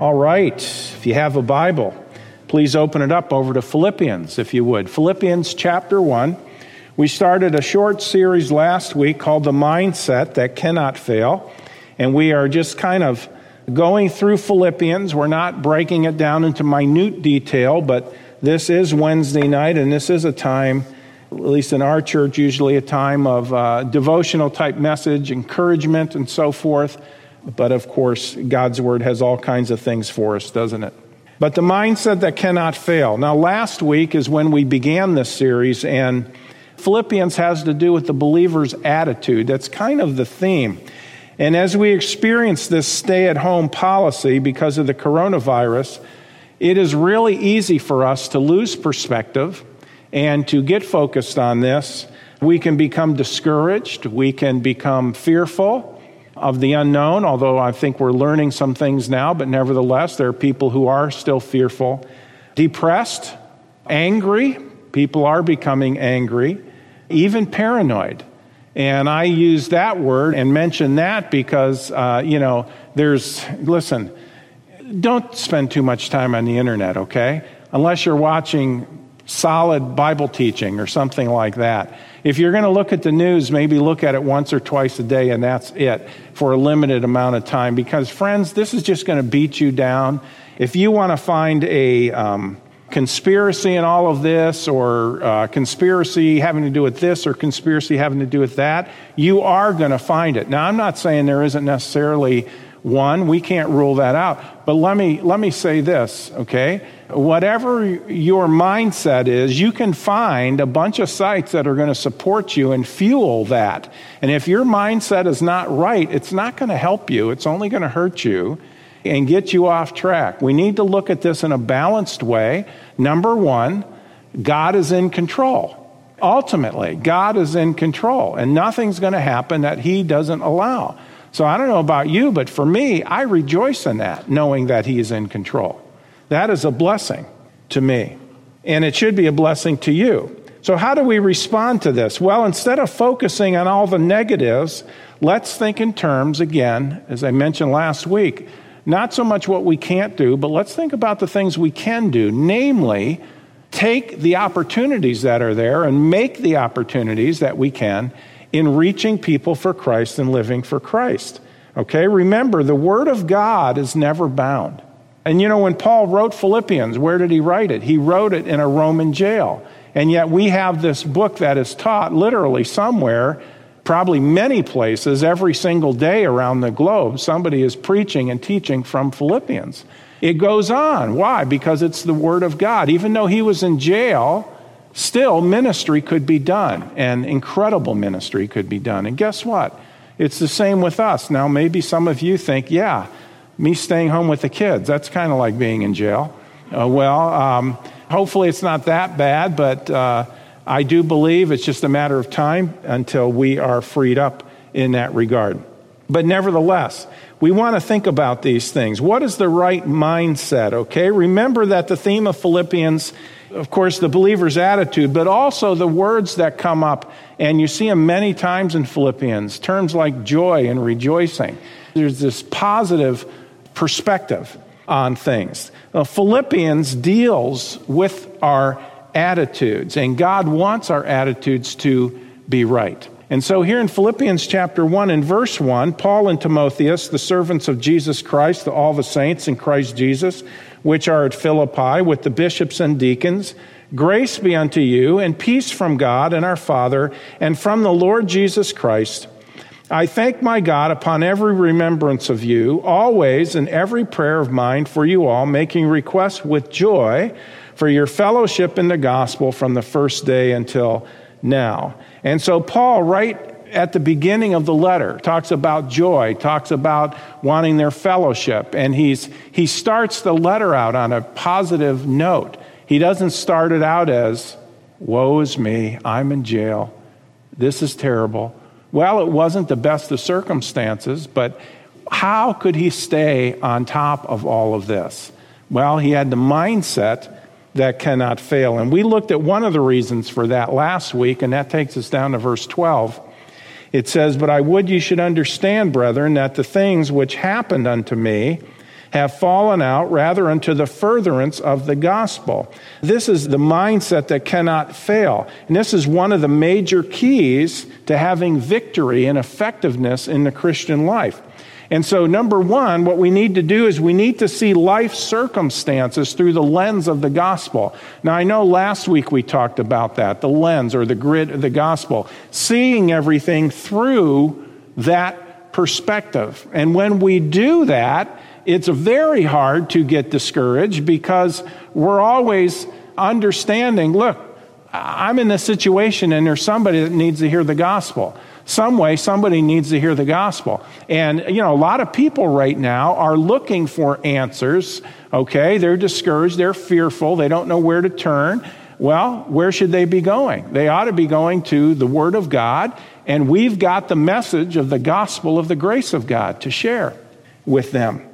All right, if you have a Bible, please open it up over to Philippians, if you would. Philippians chapter 1. We started a short series last week called The Mindset That Cannot Fail, and we are just kind of going through Philippians. We're not breaking it down into minute detail, but this is Wednesday night, and this is a time, at least in our church, usually a time of uh, devotional type message, encouragement, and so forth. But of course, God's Word has all kinds of things for us, doesn't it? But the mindset that cannot fail. Now, last week is when we began this series, and Philippians has to do with the believer's attitude. That's kind of the theme. And as we experience this stay at home policy because of the coronavirus, it is really easy for us to lose perspective and to get focused on this. We can become discouraged, we can become fearful of the unknown, although I think we're learning some things now, but nevertheless, there are people who are still fearful. Depressed, angry, people are becoming angry, even paranoid. And I use that word and mention that because, uh, you know, there's, listen, don't spend too much time on the internet, okay? Unless you're watching solid Bible teaching or something like that. If you're going to look at the news, maybe look at it once or twice a day, and that's it for a limited amount of time. Because, friends, this is just going to beat you down. If you want to find a um, conspiracy in all of this, or uh, conspiracy having to do with this, or conspiracy having to do with that, you are going to find it. Now, I'm not saying there isn't necessarily one, we can't rule that out. But let me, let me say this, okay? Whatever your mindset is, you can find a bunch of sites that are going to support you and fuel that. And if your mindset is not right, it's not going to help you, it's only going to hurt you and get you off track. We need to look at this in a balanced way. Number one, God is in control. Ultimately, God is in control, and nothing's going to happen that He doesn't allow. So I don't know about you, but for me, I rejoice in that, knowing that He is in control. That is a blessing to me, and it should be a blessing to you. So, how do we respond to this? Well, instead of focusing on all the negatives, let's think in terms, again, as I mentioned last week, not so much what we can't do, but let's think about the things we can do. Namely, take the opportunities that are there and make the opportunities that we can in reaching people for Christ and living for Christ. Okay, remember, the Word of God is never bound. And you know, when Paul wrote Philippians, where did he write it? He wrote it in a Roman jail. And yet we have this book that is taught literally somewhere, probably many places, every single day around the globe. Somebody is preaching and teaching from Philippians. It goes on. Why? Because it's the Word of God. Even though he was in jail, still ministry could be done, and incredible ministry could be done. And guess what? It's the same with us. Now, maybe some of you think, yeah, me staying home with the kids, that's kind of like being in jail. Uh, well, um, hopefully it's not that bad, but uh, I do believe it's just a matter of time until we are freed up in that regard. But nevertheless, we want to think about these things. What is the right mindset, okay? Remember that the theme of Philippians of course, the believer's attitude, but also the words that come up. And you see them many times in Philippians, terms like joy and rejoicing. There's this positive perspective on things. Well, Philippians deals with our attitudes, and God wants our attitudes to be right. And so, here in Philippians chapter 1 and verse 1, Paul and Timotheus, the servants of Jesus Christ, all the saints in Christ Jesus, which are at Philippi, with the bishops and deacons. Grace be unto you, and peace from God and our Father, and from the Lord Jesus Christ. I thank my God upon every remembrance of you, always in every prayer of mine for you all, making requests with joy for your fellowship in the gospel from the first day until now. And so, Paul, right at the beginning of the letter talks about joy talks about wanting their fellowship and he's he starts the letter out on a positive note. He doesn't start it out as woe is me i'm in jail. This is terrible well it wasn't the best of circumstances but how could he stay on top of all of this? Well he had the mindset that cannot fail. And we looked at one of the reasons for that last week and that takes us down to verse 12 it says, But I would you should understand, brethren, that the things which happened unto me have fallen out rather unto the furtherance of the gospel. This is the mindset that cannot fail. And this is one of the major keys to having victory and effectiveness in the Christian life. And so, number one, what we need to do is we need to see life circumstances through the lens of the gospel. Now, I know last week we talked about that, the lens or the grid of the gospel, seeing everything through that perspective. And when we do that, it's very hard to get discouraged because we're always understanding look, I'm in this situation and there's somebody that needs to hear the gospel some way somebody needs to hear the gospel. And, you know, a lot of people right now are looking for answers, okay? They're discouraged, they're fearful, they don't know where to turn. Well, where should they be going? They ought to be going to the Word of God, and we've got the message of the gospel of the grace of God to share with them.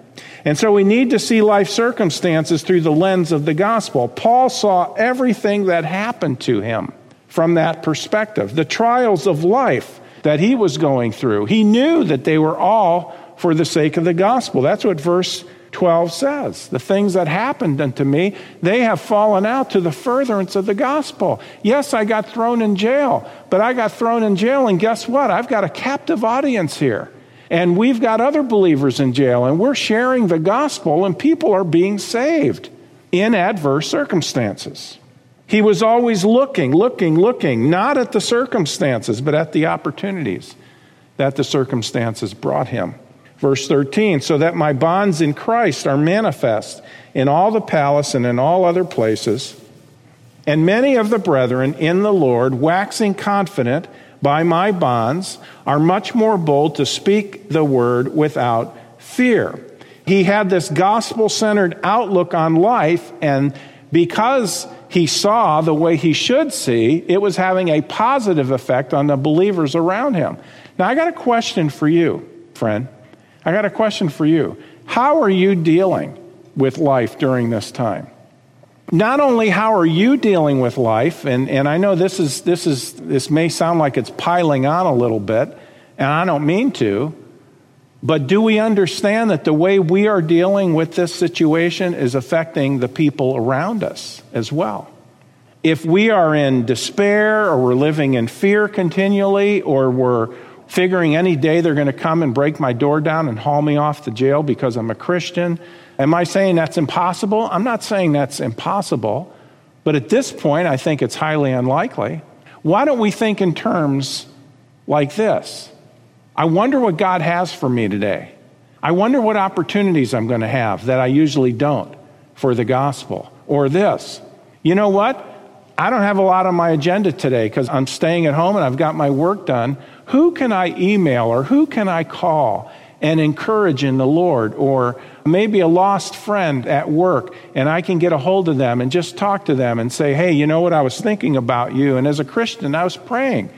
And so we need to see life circumstances through the lens of the gospel. Paul saw everything that happened to him from that perspective. The trials of life that he was going through. He knew that they were all for the sake of the gospel. That's what verse 12 says. The things that happened unto me, they have fallen out to the furtherance of the gospel. Yes, I got thrown in jail, but I got thrown in jail, and guess what? I've got a captive audience here. And we've got other believers in jail, and we're sharing the gospel, and people are being saved in adverse circumstances. He was always looking, looking, looking, not at the circumstances, but at the opportunities that the circumstances brought him. Verse 13, so that my bonds in Christ are manifest in all the palace and in all other places. And many of the brethren in the Lord, waxing confident by my bonds, are much more bold to speak the word without fear. He had this gospel centered outlook on life, and because he saw the way he should see, it was having a positive effect on the believers around him. Now, I got a question for you, friend. I got a question for you. How are you dealing with life during this time? Not only how are you dealing with life, and, and I know this is this is this may sound like it's piling on a little bit, and I don't mean to, but do we understand that the way we are dealing with this situation is affecting the people around us as well? If we are in despair or we're living in fear continually or we're figuring any day they're going to come and break my door down and haul me off to jail because I'm a Christian, am I saying that's impossible? I'm not saying that's impossible, but at this point, I think it's highly unlikely. Why don't we think in terms like this? I wonder what God has for me today. I wonder what opportunities I'm going to have that I usually don't for the gospel. Or this, you know what? I don't have a lot on my agenda today because I'm staying at home and I've got my work done. Who can I email or who can I call and encourage in the Lord? Or maybe a lost friend at work and I can get a hold of them and just talk to them and say, hey, you know what? I was thinking about you. And as a Christian, I was praying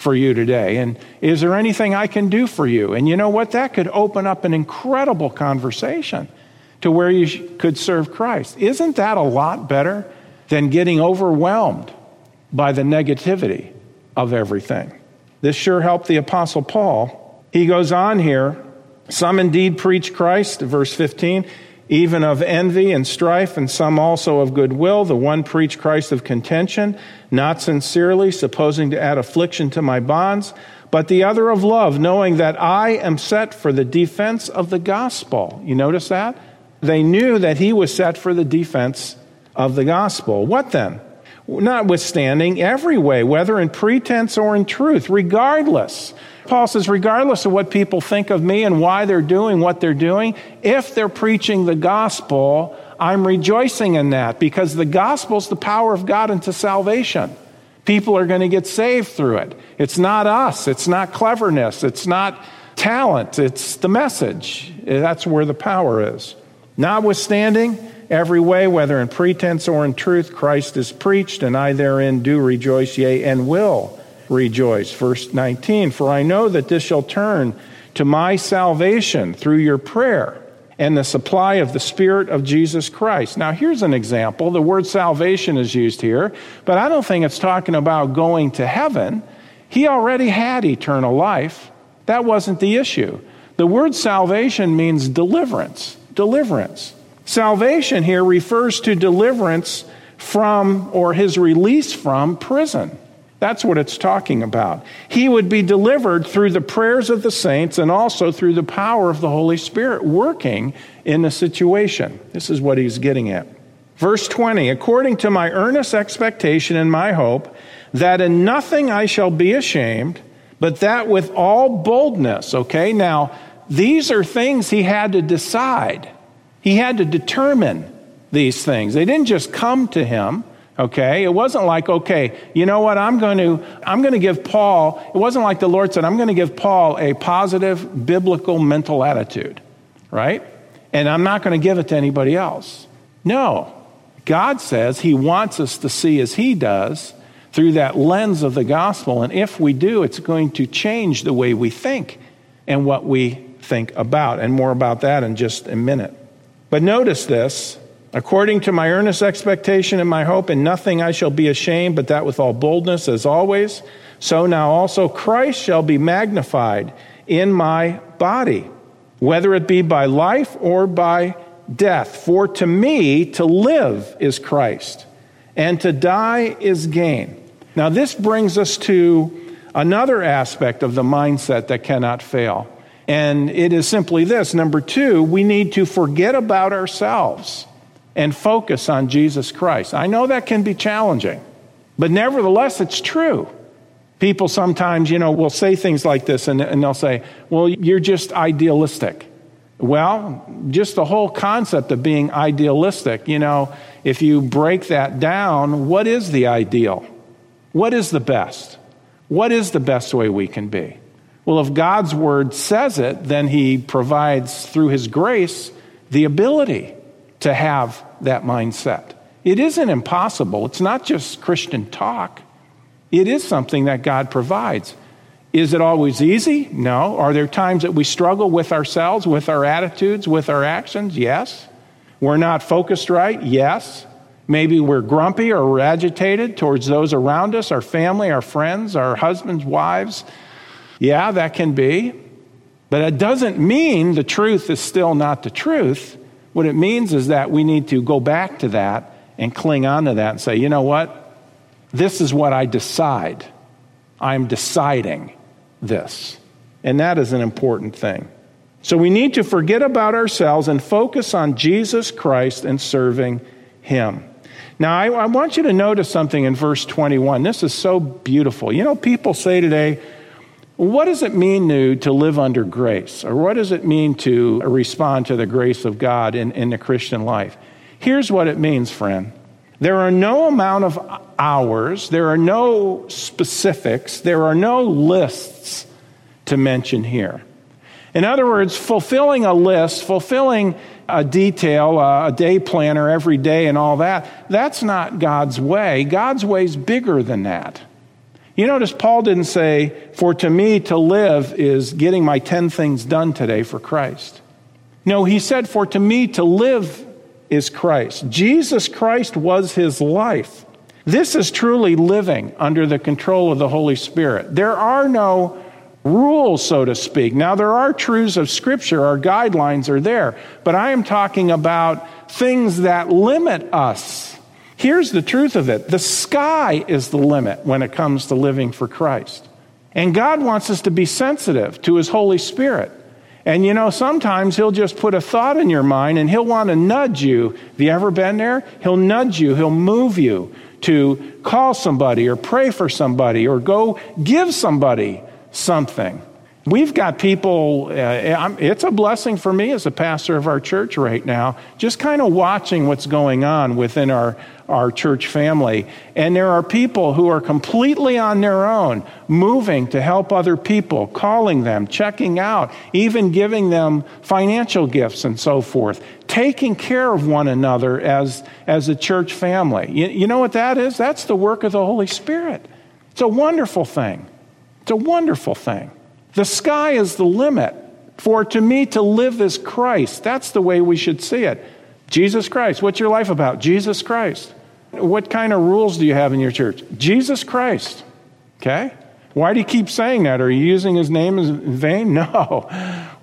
for you today? And is there anything I can do for you? And you know what? That could open up an incredible conversation to where you could serve Christ. Isn't that a lot better than getting overwhelmed by the negativity of everything? This sure helped the Apostle Paul. He goes on here. Some indeed preach Christ, verse 15 even of envy and strife, and some also of goodwill. The one preach Christ of contention, not sincerely, supposing to add affliction to my bonds, but the other of love, knowing that I am set for the defense of the gospel. You notice that? They knew that he was set for the defense of the gospel. What then? Notwithstanding every way, whether in pretense or in truth, regardless Paul says, regardless of what people think of me and why they're doing what they're doing, if they're preaching the gospel, I'm rejoicing in that because the gospel is the power of God into salvation. People are going to get saved through it. It's not us, it's not cleverness, it's not talent, it's the message. That's where the power is. Notwithstanding, every way, whether in pretense or in truth, Christ is preached, and I therein do rejoice, yea, and will rejoice. Verse 19, for I know that this shall turn to my salvation through your prayer and the supply of the Spirit of Jesus Christ. Now, here's an example. The word salvation is used here, but I don't think it's talking about going to heaven. He already had eternal life. That wasn't the issue. The word salvation means deliverance. deliverance. Salvation here refers to deliverance from or his release from prison. That's what it's talking about. He would be delivered through the prayers of the saints and also through the power of the Holy Spirit working in the situation. This is what he's getting at. Verse 20 According to my earnest expectation and my hope, that in nothing I shall be ashamed, but that with all boldness. Okay, now these are things he had to decide. He had to determine these things. They didn't just come to him. Okay? It wasn't like, okay, you know what? I'm going to I'm going to give Paul, it wasn't like the Lord said, I'm going to give Paul a positive biblical mental attitude, right? And I'm not going to give it to anybody else. No. God says he wants us to see as he does through that lens of the gospel. And if we do, it's going to change the way we think and what we think about. And more about that in just a minute. But notice this According to my earnest expectation and my hope, in nothing I shall be ashamed, but that with all boldness, as always, so now also Christ shall be magnified in my body, whether it be by life or by death. For to me, to live is Christ, and to die is gain. Now, this brings us to another aspect of the mindset that cannot fail. And it is simply this number two, we need to forget about ourselves and focus on Jesus Christ. I know that can be challenging, but nevertheless, it's true. People sometimes, you know, will say things like this and, and they'll say, well, you're just idealistic. Well, just the whole concept of being idealistic, you know, if you break that down, what is the ideal? What is the best? What is the best way we can be? Well, if God's word says it, then he provides through his grace the ability to have that mindset. It isn't impossible. It's not just Christian talk. It is something that God provides. Is it always easy? No. Are there times that we struggle with ourselves, with our attitudes, with our actions? Yes. We're not focused right? Yes. Maybe we're grumpy or we're agitated towards those around us, our family, our friends, our husbands, wives. Yeah, that can be. But it doesn't mean the truth is still not the truth. What it means is that we need to go back to that and cling on to that and say, you know what? This is what I decide. I'm deciding this. And that is an important thing. So we need to forget about ourselves and focus on Jesus Christ and serving Him. Now, I, I, want you to notice something in verse 21. This is so beautiful. You know, people say today, what does it mean to, to live under grace? Or what does it mean to respond to the grace of God in, in the Christian life? Here's what it means, friend. There are no amount of hours, there are no specifics, there are no lists to mention here. In other words, fulfilling a list, fulfilling a detail, a day planner every day, and all that, that's not God's way. God's way is bigger than that. You notice Paul didn't say, For to me to live is getting my 10 things done today for Christ. No, he said, For to me to live is Christ. Jesus Christ was his life. This is truly living under the control of the Holy Spirit. There are no rules, so to speak. Now, there are truths of Scripture, our guidelines are there, but I am talking about things that limit us Here's the truth of it the sky is the limit when it comes to living for Christ. And God wants us to be sensitive to His Holy Spirit. And you know, sometimes He'll just put a thought in your mind and He'll want to nudge you. Have you ever been there? He'll nudge you, He'll move you to call somebody or pray for somebody or go give somebody something. We've got people, uh, it's a blessing for me as a pastor of our church right now, just kind of watching what's going on within our, our church family. And there are people who are completely on their own, moving to help other people, calling them, checking out, even giving them financial gifts and so forth, taking care of one another as, as a church family. You, you know what that is? That's the work of the Holy Spirit. It's a wonderful thing. It's a wonderful thing. The sky is the limit. For to me to live is Christ. That's the way we should see it. Jesus Christ. What's your life about? Jesus Christ. What kind of rules do you have in your church? Jesus Christ. Okay? Why do you keep saying that? Are you using his name in vain? No.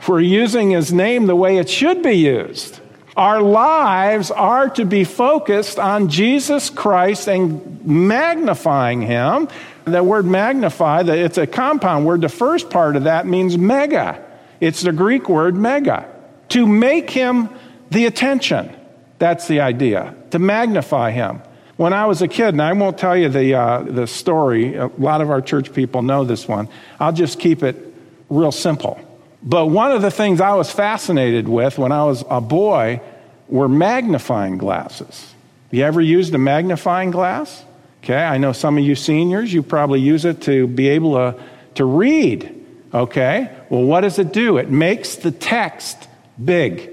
we're using his name the way it should be used. Our lives are to be focused on Jesus Christ and magnifying him. The word magnify, it's a compound word. The first part of that means mega. It's the Greek word mega. To make him the attention. That's the idea. To magnify him. When I was a kid, and I won't tell you the, uh, the story, a lot of our church people know this one. I'll just keep it real simple. But one of the things I was fascinated with when I was a boy were magnifying glasses. You ever used a magnifying glass? Okay, I know some of you seniors, you probably use it to be able to, to read. Okay, well, what does it do? It makes the text big.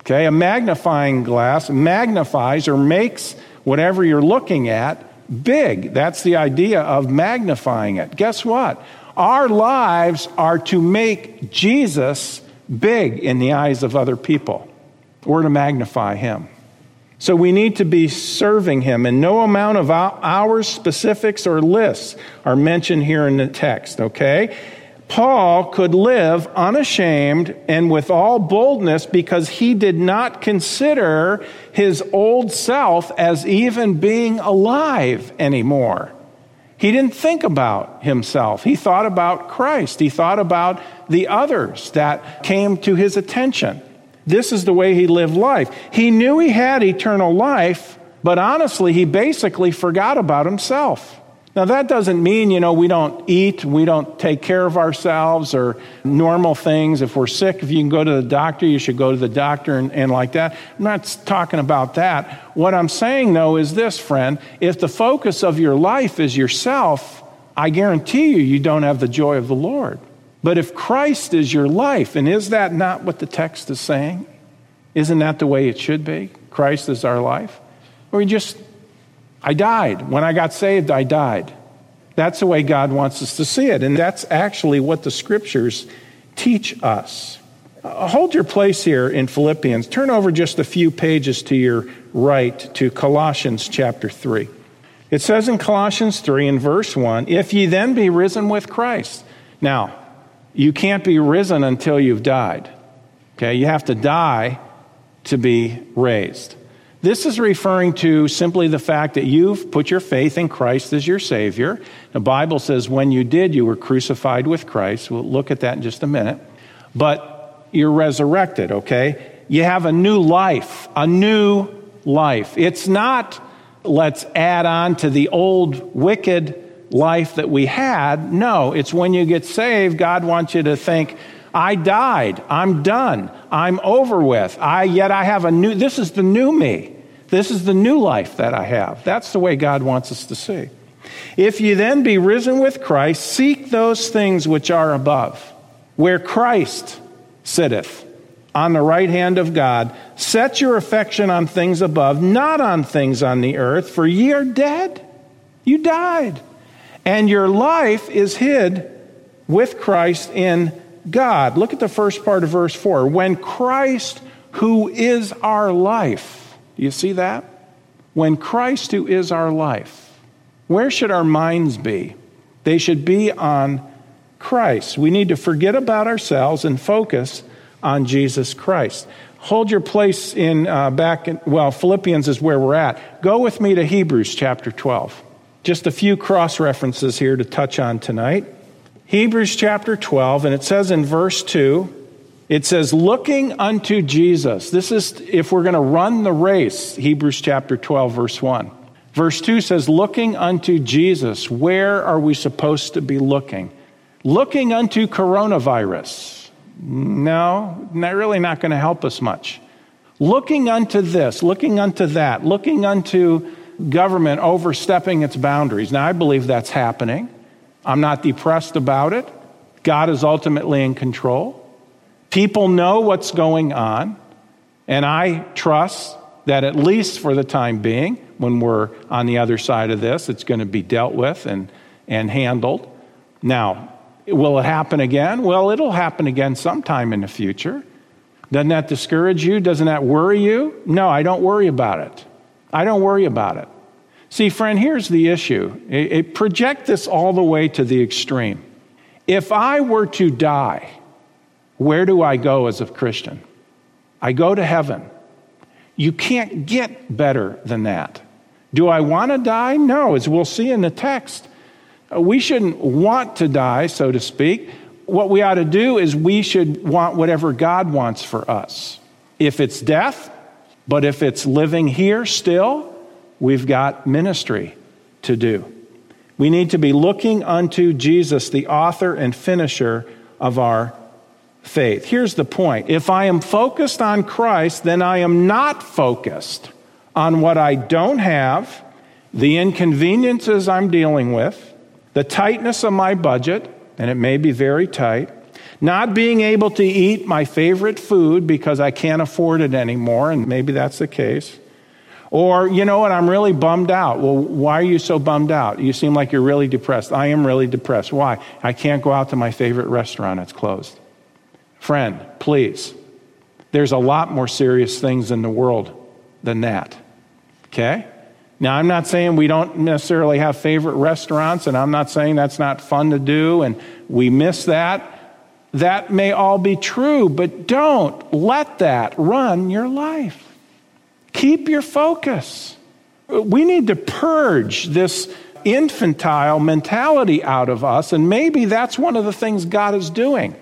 Okay, a magnifying glass magnifies or makes whatever you're looking at big. That's the idea of magnifying it. Guess what? Our lives are to make Jesus big in the eyes of other people. We're to magnify him. So we need to be serving him, and no amount of hours, specifics, or lists are mentioned here in the text, okay? Paul could live unashamed and with all boldness because he did not consider his old self as even being alive anymore. He didn't think about himself. He thought about Christ. He thought about the others that came to his attention. This is the way he lived life. He knew he had eternal life, but honestly, he basically forgot about himself. Now, that doesn't mean, you know, we don't eat, we don't take care of ourselves or normal things. If we're sick, if you can go to the doctor, you should go to the doctor and, and like that. I'm not talking about that. What I'm saying, though, is this, friend if the focus of your life is yourself, I guarantee you, you don't have the joy of the Lord. But if Christ is your life, and is that not what the text is saying? Isn't that the way it should be? Christ is our life? Or we just I died. When I got saved, I died. That's the way God wants us to see it. And that's actually what the scriptures teach us. Uh, hold your place here in Philippians. Turn over just a few pages to your right to Colossians chapter 3. It says in Colossians 3 in verse 1 If ye then be risen with Christ. Now, you can't be risen until you've died. Okay, you have to die to be raised. This is referring to simply the fact that you've put your faith in Christ as your Savior. The Bible says when you did, you were crucified with Christ. We'll look at that in just a minute. But you're resurrected, okay? You have a new life, a new life. It's not let's add on to the old wicked life that we had. No, it's when you get saved, God wants you to think, I died. I'm done. I'm over with. I yet I have a new this is the new me. This is the new life that I have. That's the way God wants us to see. If you then be risen with Christ, seek those things which are above, where Christ sitteth on the right hand of God. Set your affection on things above, not on things on the earth, for ye are dead. You died. And your life is hid with Christ in God. Look at the first part of verse 4. When Christ, who is our life, do you see that? When Christ, who is our life, where should our minds be? They should be on Christ. We need to forget about ourselves and focus on Jesus Christ. Hold your place in uh, back in, well, Philippians is where we're at. Go with me to Hebrews chapter 12. Just a few cross references here to touch on tonight. Hebrews chapter 12, and it says in verse 2, it says, looking unto Jesus. This is if we're going to run the race, Hebrews chapter 12, verse 1. Verse 2 says, looking unto Jesus. Where are we supposed to be looking? Looking unto coronavirus. No, not really not going to help us much. Looking unto this, looking unto that, looking unto government overstepping its boundaries. Now, I believe that's happening. I'm not depressed about it. God is ultimately in control. People know what's going on, and I trust that at least for the time being, when we're on the other side of this, it's going to be dealt with and, and handled. Now, will it happen again? Well, it'll happen again sometime in the future. Doesn't that discourage you? Doesn't that worry you? No, I don't worry about it. I don't worry about it. See, friend, here's the issue. It, it, project this all the way to the extreme. If I were to die Where do I go as a Christian? I go to heaven. You can't get better than that. Do I want to die? No, as we'll see in the text. We shouldn't want to die, so to speak. What we ought to do is we should want whatever God wants for us. If it's death, but if it's living here still, we've got ministry to do. We need to be looking unto Jesus, the author and finisher of our faith. Here's the point if I am focused on Christ, then I am not focused on what I don't have, the inconveniences I'm dealing with, the tightness of my budget, and it may be very tight, not being able to eat my favorite food because I can't afford it anymore, and maybe that's the case. Or, you know what, I'm really bummed out. Well, why are you so bummed out? You seem like you're really depressed. I am really depressed. Why? I can't go out to my favorite restaurant, it's closed. Friend, please. There's a lot more serious things in the world than that. Okay? Now, I'm not saying we don't necessarily have favorite restaurants, and I'm not saying that's not fun to do and we miss that. That may all be true, but don't let that run your life. Keep your focus. We need to purge this infantile mentality out of us, and maybe that's one of the things God is doing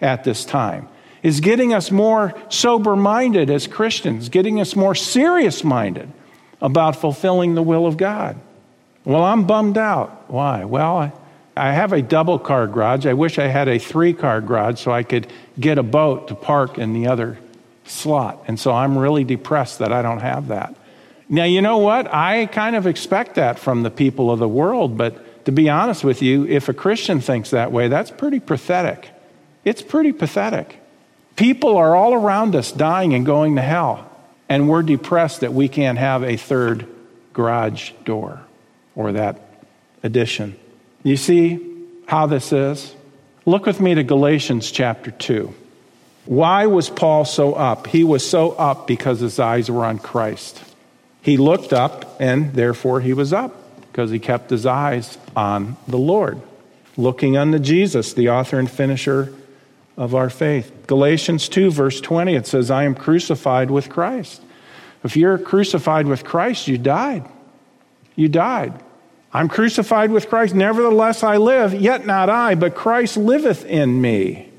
at this time. Is getting us more sober minded as Christians, getting us more serious minded about fulfilling the will of God. Well, I'm bummed out. Why? Well, I, I have a double car garage. I wish I had a three car garage so I could get a boat to park in the other slot. And so I'm really depressed that I don't have that. Now, you know what? I kind of expect that from the people of the world, but to be honest with you, if a Christian thinks that way, that's pretty pathetic. It's pretty pathetic. People are all around us dying and going to hell, and we're depressed that we can't have a third garage door or that addition. You see how this is? Look with me to Galatians chapter 2. Why was Paul so up? He was so up because his eyes were on Christ. He looked up, and therefore he was up because he kept his eyes on the Lord, looking unto Jesus, the author and finisher of our faith. Galatians 2, verse 20, it says, I am crucified with Christ. If you're crucified with Christ, you died. You died. I'm crucified with Christ. Nevertheless, I live, yet not I, but Christ liveth in me.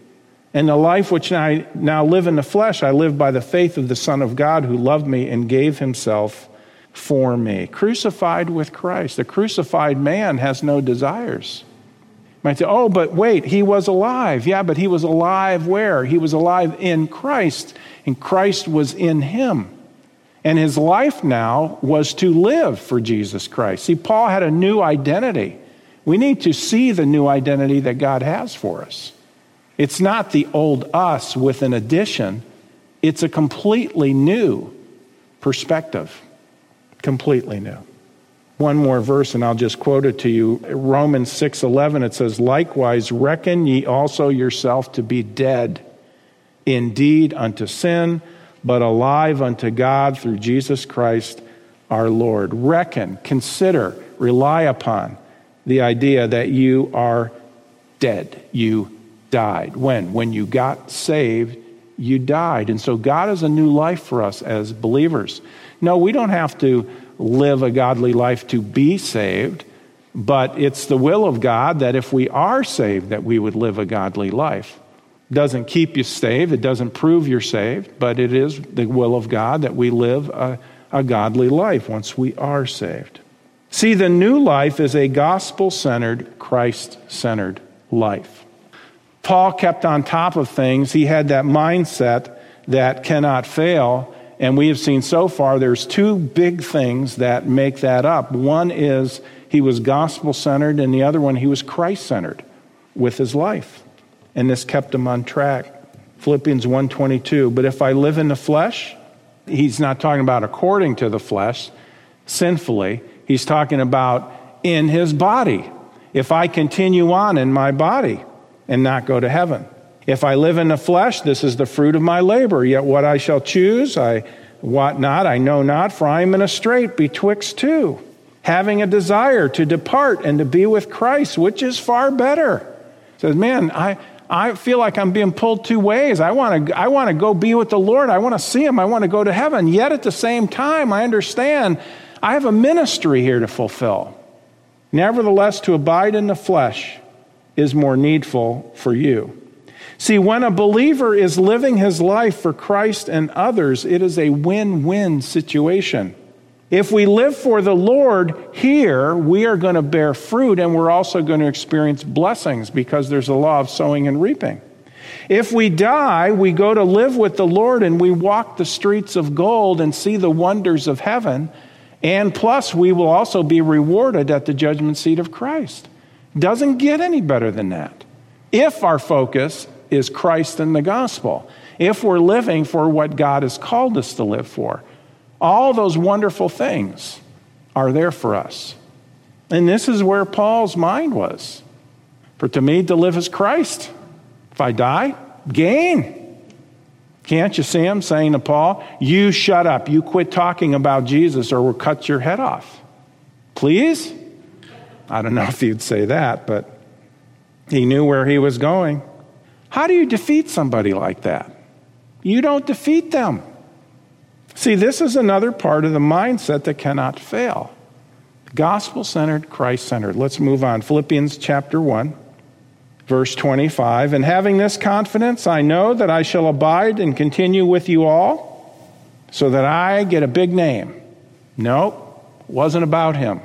And the life which I now live in the flesh, I live by the faith of the Son of God who loved me and gave himself for me. Crucified with Christ. The crucified man has no desires. You might say, oh, but wait, he was alive. Yeah, but he was alive where? He was alive in Christ, and Christ was in him. And his life now was to live for Jesus Christ. See, Paul had a new identity. We need to see the new identity that God has for us. It's not the old us with an addition, it's a completely new perspective. Completely new. One more verse and I'll just quote it to you. Romans 6:11 it says likewise reckon ye also yourself to be dead indeed unto sin but alive unto God through Jesus Christ our Lord. Reckon, consider, rely upon the idea that you are dead. You died. When? When you got saved, you died. And so God has a new life for us as believers. No, we don't have to live a godly life to be saved, but it's the will of God that if we are saved, that we would live a godly life. Doesn't keep you saved, it doesn't prove you're saved, but it is the will of God that we live a, a godly life once we are saved. See, the new life is a gospel centered, Christ centered life. Paul kept on top of things. He had that mindset that cannot fail. And we have seen so far there's two big things that make that up. One is he was gospel centered, and the other one, he was Christ centered with his life. And this kept him on track. Philippians 1:22, but if I live in the flesh, he's not talking about according to the flesh, sinfully. He's talking about in his body. If I continue on in my body, and not go to heaven. If I live in the flesh, this is the fruit of my labor. Yet what I shall choose, I what not, I know not, for I am in a strait betwixt two, having a desire to depart and to be with Christ, which is far better. Says, man, I, I feel like I'm being pulled two ways. I want to I want to go be with the Lord. I want to see him. I want to go to heaven. Yet at the same time, I understand I have a ministry here to fulfill. Nevertheless, to abide in the flesh is more needful for you. See, when a believer is living his life for Christ and others, it is a win win situation. If we live for the Lord here, we are going to bear fruit and we're also going to experience blessings because there's a law of sowing and reaping. If we die, we go to live with the Lord and we walk the streets of gold and see the wonders of heaven. And plus, we will also be rewarded at the judgment seat of Christ. Doesn't get any better than that. If our focus is Christ and the gospel, if we're living for what God has called us to live for. All those wonderful things are there for us. And this is where Paul's mind was. For to me, to live is Christ. If I die, gain. Can't you see him saying to Paul, You shut up. You quit talking about Jesus or we'll cut your head off. Please? I don't know if he'd say that, but he knew where he was going. How do you defeat somebody like that? You don't defeat them. See, this is another part of the mindset that cannot fail. Gospel centered, Christ centered. Let's move on. Philippians chapter 1, verse 25. And having this confidence, I know that I shall abide and continue with you all, so that I get a big name. Nope, wasn't about him.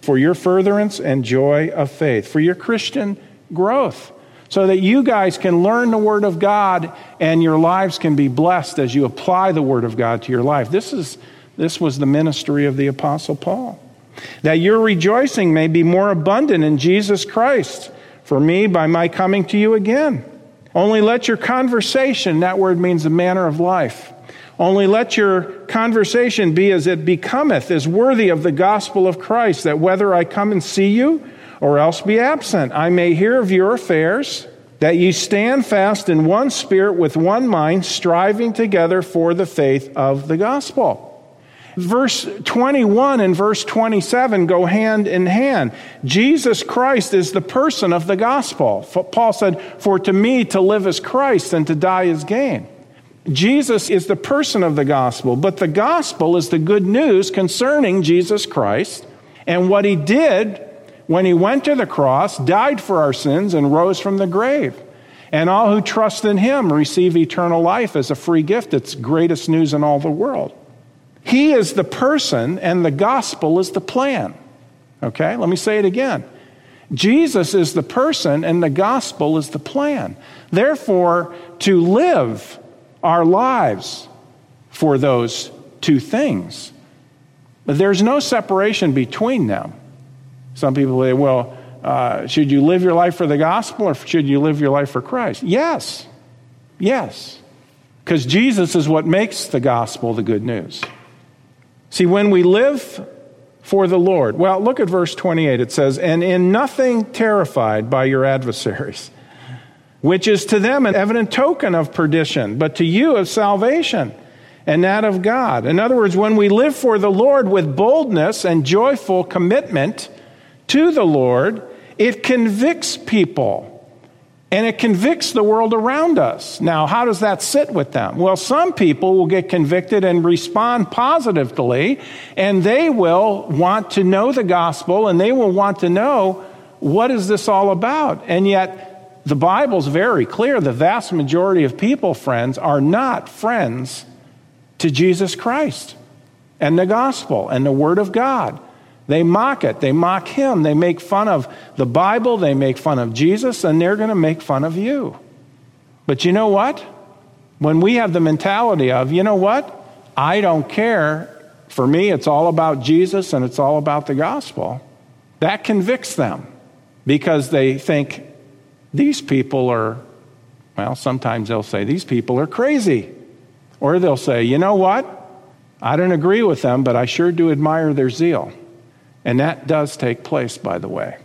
For your furtherance and joy of faith, for your Christian growth so that you guys can learn the Word of God and your lives can be blessed as you apply the Word of God to your life. This, is, this was the ministry of the Apostle Paul. That your rejoicing may be more abundant in Jesus Christ for me by my coming to you again. Only let your conversation, that word means the manner of life, only let your conversation be as it becometh, as worthy of the gospel of Christ, that whether I come and see you, or else be absent. I may hear of your affairs, that ye stand fast in one spirit with one mind, striving together for the faith of the gospel. Verse 21 and verse 27 go hand in hand. Jesus Christ is the person of the gospel. Paul said, For to me to live is Christ and to die is gain. Jesus is the person of the gospel, but the gospel is the good news concerning Jesus Christ and what he did when he went to the cross, died for our sins, and rose from the grave. And all who trust in him receive eternal life as a free gift. It's greatest news in all the world. He is the person, and the gospel is the plan. Okay, let me say it again. Jesus is the person, and the gospel is the plan. Therefore, to live our lives for those two things, there's no separation between them. Some people say, well, uh, should you live your life for the gospel or should you live your life for Christ? Yes. Yes. Because Jesus is what makes the gospel the good news. See, when we live for the Lord, well, look at verse 28. It says, And in nothing terrified by your adversaries, which is to them an evident token of perdition, but to you of salvation and that of God. In other words, when we live for the Lord with boldness and joyful commitment, to the Lord, it convicts people and it convicts the world around us. Now, how does that sit with them? Well, some people will get convicted and respond positively, and they will want to know the gospel and they will want to know what is this all about. And yet, the Bible's very clear the vast majority of people, friends, are not friends to Jesus Christ and the gospel and the Word of God. They mock it. They mock him. They make fun of the Bible. They make fun of Jesus, and they're going to make fun of you. But you know what? When we have the mentality of, you know what? I don't care. For me, it's all about Jesus and it's all about the gospel. That convicts them because they think these people are, well, sometimes they'll say, these people are crazy. Or they'll say, you know what? I don't agree with them, but I sure do admire their zeal. And that does take place, by the way.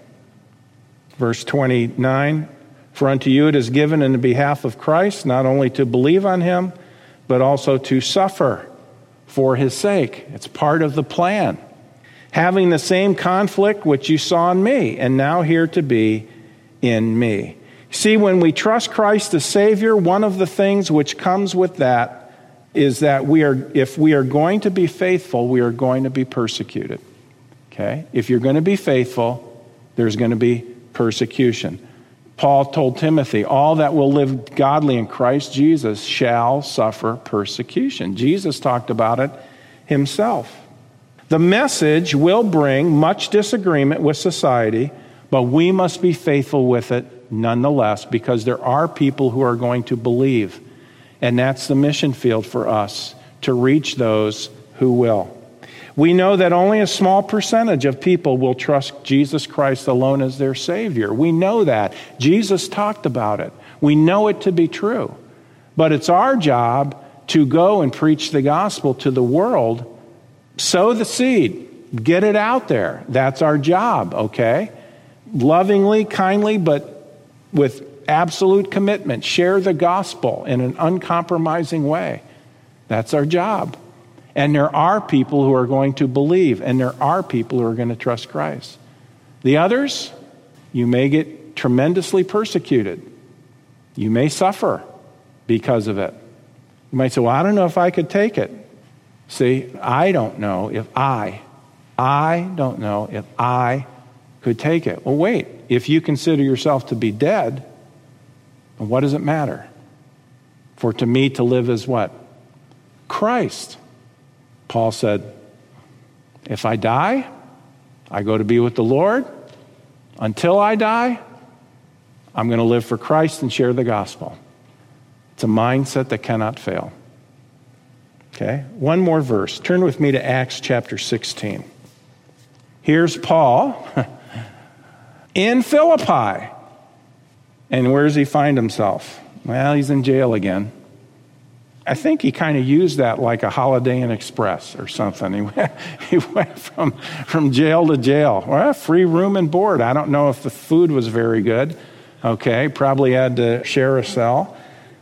Verse 29 For unto you it is given in the behalf of Christ not only to believe on him, but also to suffer for his sake. It's part of the plan. Having the same conflict which you saw in me, and now hear to be in me. See, when we trust Christ as Savior, one of the things which comes with that is that we are, if we are going to be faithful, we are going to be persecuted. Okay? If you're going to be faithful, there's going to be persecution. Paul told Timothy, All that will live godly in Christ Jesus shall suffer persecution. Jesus talked about it himself. The message will bring much disagreement with society, but we must be faithful with it nonetheless because there are people who are going to believe. And that's the mission field for us to reach those who will. We know that only a small percentage of people will trust Jesus Christ alone as their Savior. We know that. Jesus talked about it. We know it to be true. But it's our job to go and preach the gospel to the world, sow the seed, get it out there. That's our job, okay? Lovingly, kindly, but with absolute commitment. Share the gospel in an uncompromising way. That's our job. And there are people who are going to believe, and there are people who are going to trust Christ. The others, you may get tremendously persecuted. You may suffer because of it. You might say, Well, I don't know if I could take it. See, I don't know if I, I don't know if I could take it. Well, wait. If you consider yourself to be dead, what does it matter? For to me to live is what? Christ. Paul said, If I die, I go to be with the Lord. Until I die, I'm going to live for Christ and share the gospel. It's a mindset that cannot fail. Okay, one more verse. Turn with me to Acts chapter 16. Here's Paul in Philippi. And where does he find himself? Well, he's in jail again. I think he kind of used that like a Holiday Inn Express or something. He went, he went from, from jail to jail. Well, free room and board. I don't know if the food was very good. Okay, probably had to share a cell.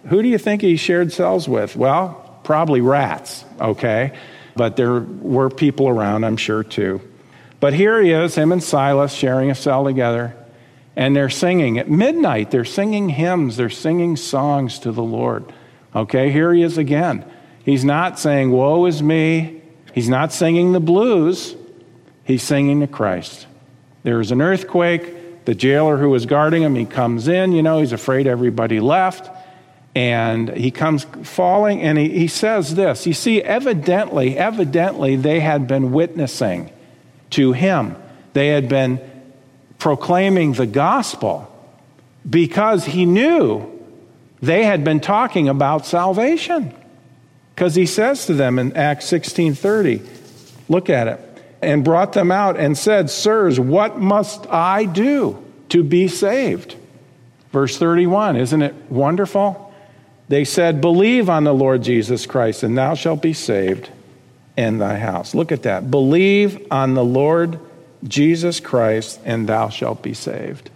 Who do you think he shared cells with? Well, probably rats, okay? But there were people around, I'm sure, too. But here he is, him and Silas sharing a cell together, and they're singing. At midnight, they're singing hymns, they're singing songs to the Lord. Okay, here he is again. He's not saying, Woe is me. He's not singing the blues. He's singing to Christ. There's an earthquake. The jailer who was guarding him, he comes in. You know, he's afraid everybody left. And he comes falling and he, he says this. You see, evidently, evidently, they had been witnessing to him. They had been proclaiming the gospel because he knew they had been talking about salvation. Because he says to them in Acts 16:30, look at it, and brought them out and said, Sirs, what must I do to be saved? Verse 31, isn't it wonderful? They said, Believe on the Lord Jesus Christ, and thou shalt be saved in thy house. Look at that. Believe on the Lord Jesus Christ, and thou shalt be saved.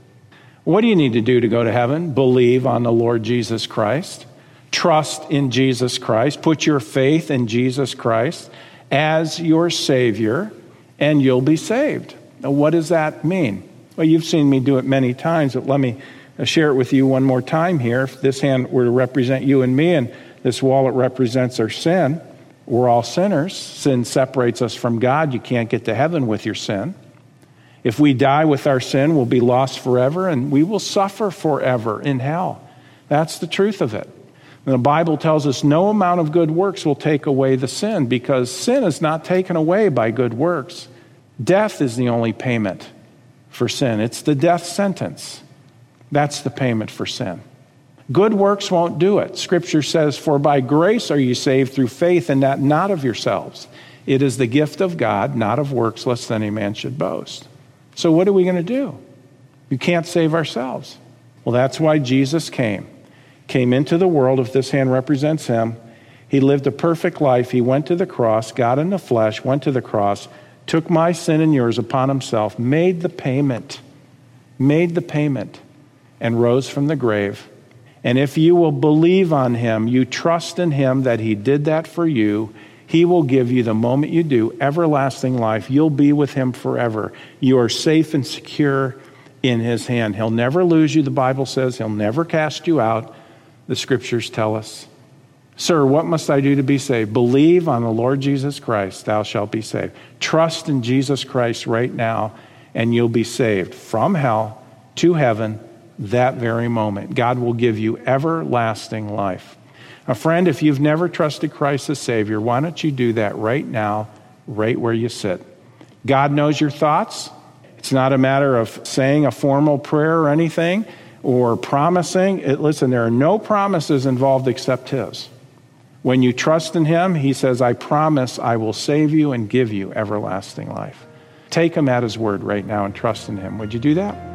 What do you need to do to go to heaven? Believe on the Lord Jesus Christ. Trust in Jesus Christ. Put your faith in Jesus Christ as your Savior, and you'll be saved. Now, what does that mean? Well, you've seen me do it many times, but let me share it with you one more time here. If this hand were to represent you and me, and this wallet represents our sin, we're all sinners. Sin separates us from God. You can't get to heaven with your sin. If we die with our sin, we'll be lost forever and we will suffer forever in hell. That's the truth of it. And the Bible tells us no amount of good works will take away the sin because sin is not taken away by good works. Death is the only payment for sin, it's the death sentence. That's the payment for sin. Good works won't do it. Scripture says, For by grace are you saved through faith, and that not of yourselves. It is the gift of God, not of works, lest any man should boast. So, what are we going to do? We can't save ourselves. Well, that's why Jesus came. Came into the world, if this hand represents him. He lived a perfect life. He went to the cross, got in the flesh, went to the cross, took my sin and yours upon himself, made the payment, made the payment, and rose from the grave. And if you will believe on him, you trust in him that he did that for you, he will give you the moment you do everlasting life. You'll be with Him forever. You are safe and secure in his hand. He'll never lose you, the Bible says. He'll never cast you out, the scriptures tell us. Sir, what must I do to be saved? Believe on the Lord Jesus Christ, thou shalt be saved. Trust in Jesus Christ right now, and you'll be saved from hell to heaven that very moment. God will give you everlasting life. A friend, if you've never trusted Christ as Savior, why don't you do that right now, right where you sit? God knows your thoughts. It's not a matter of saying a formal prayer or anything or promising. It, listen, there are no promises involved except His. When you trust in Him, He says, I promise I will save you and give you everlasting life. Take Him at His word right now and trust in Him. Would you do that?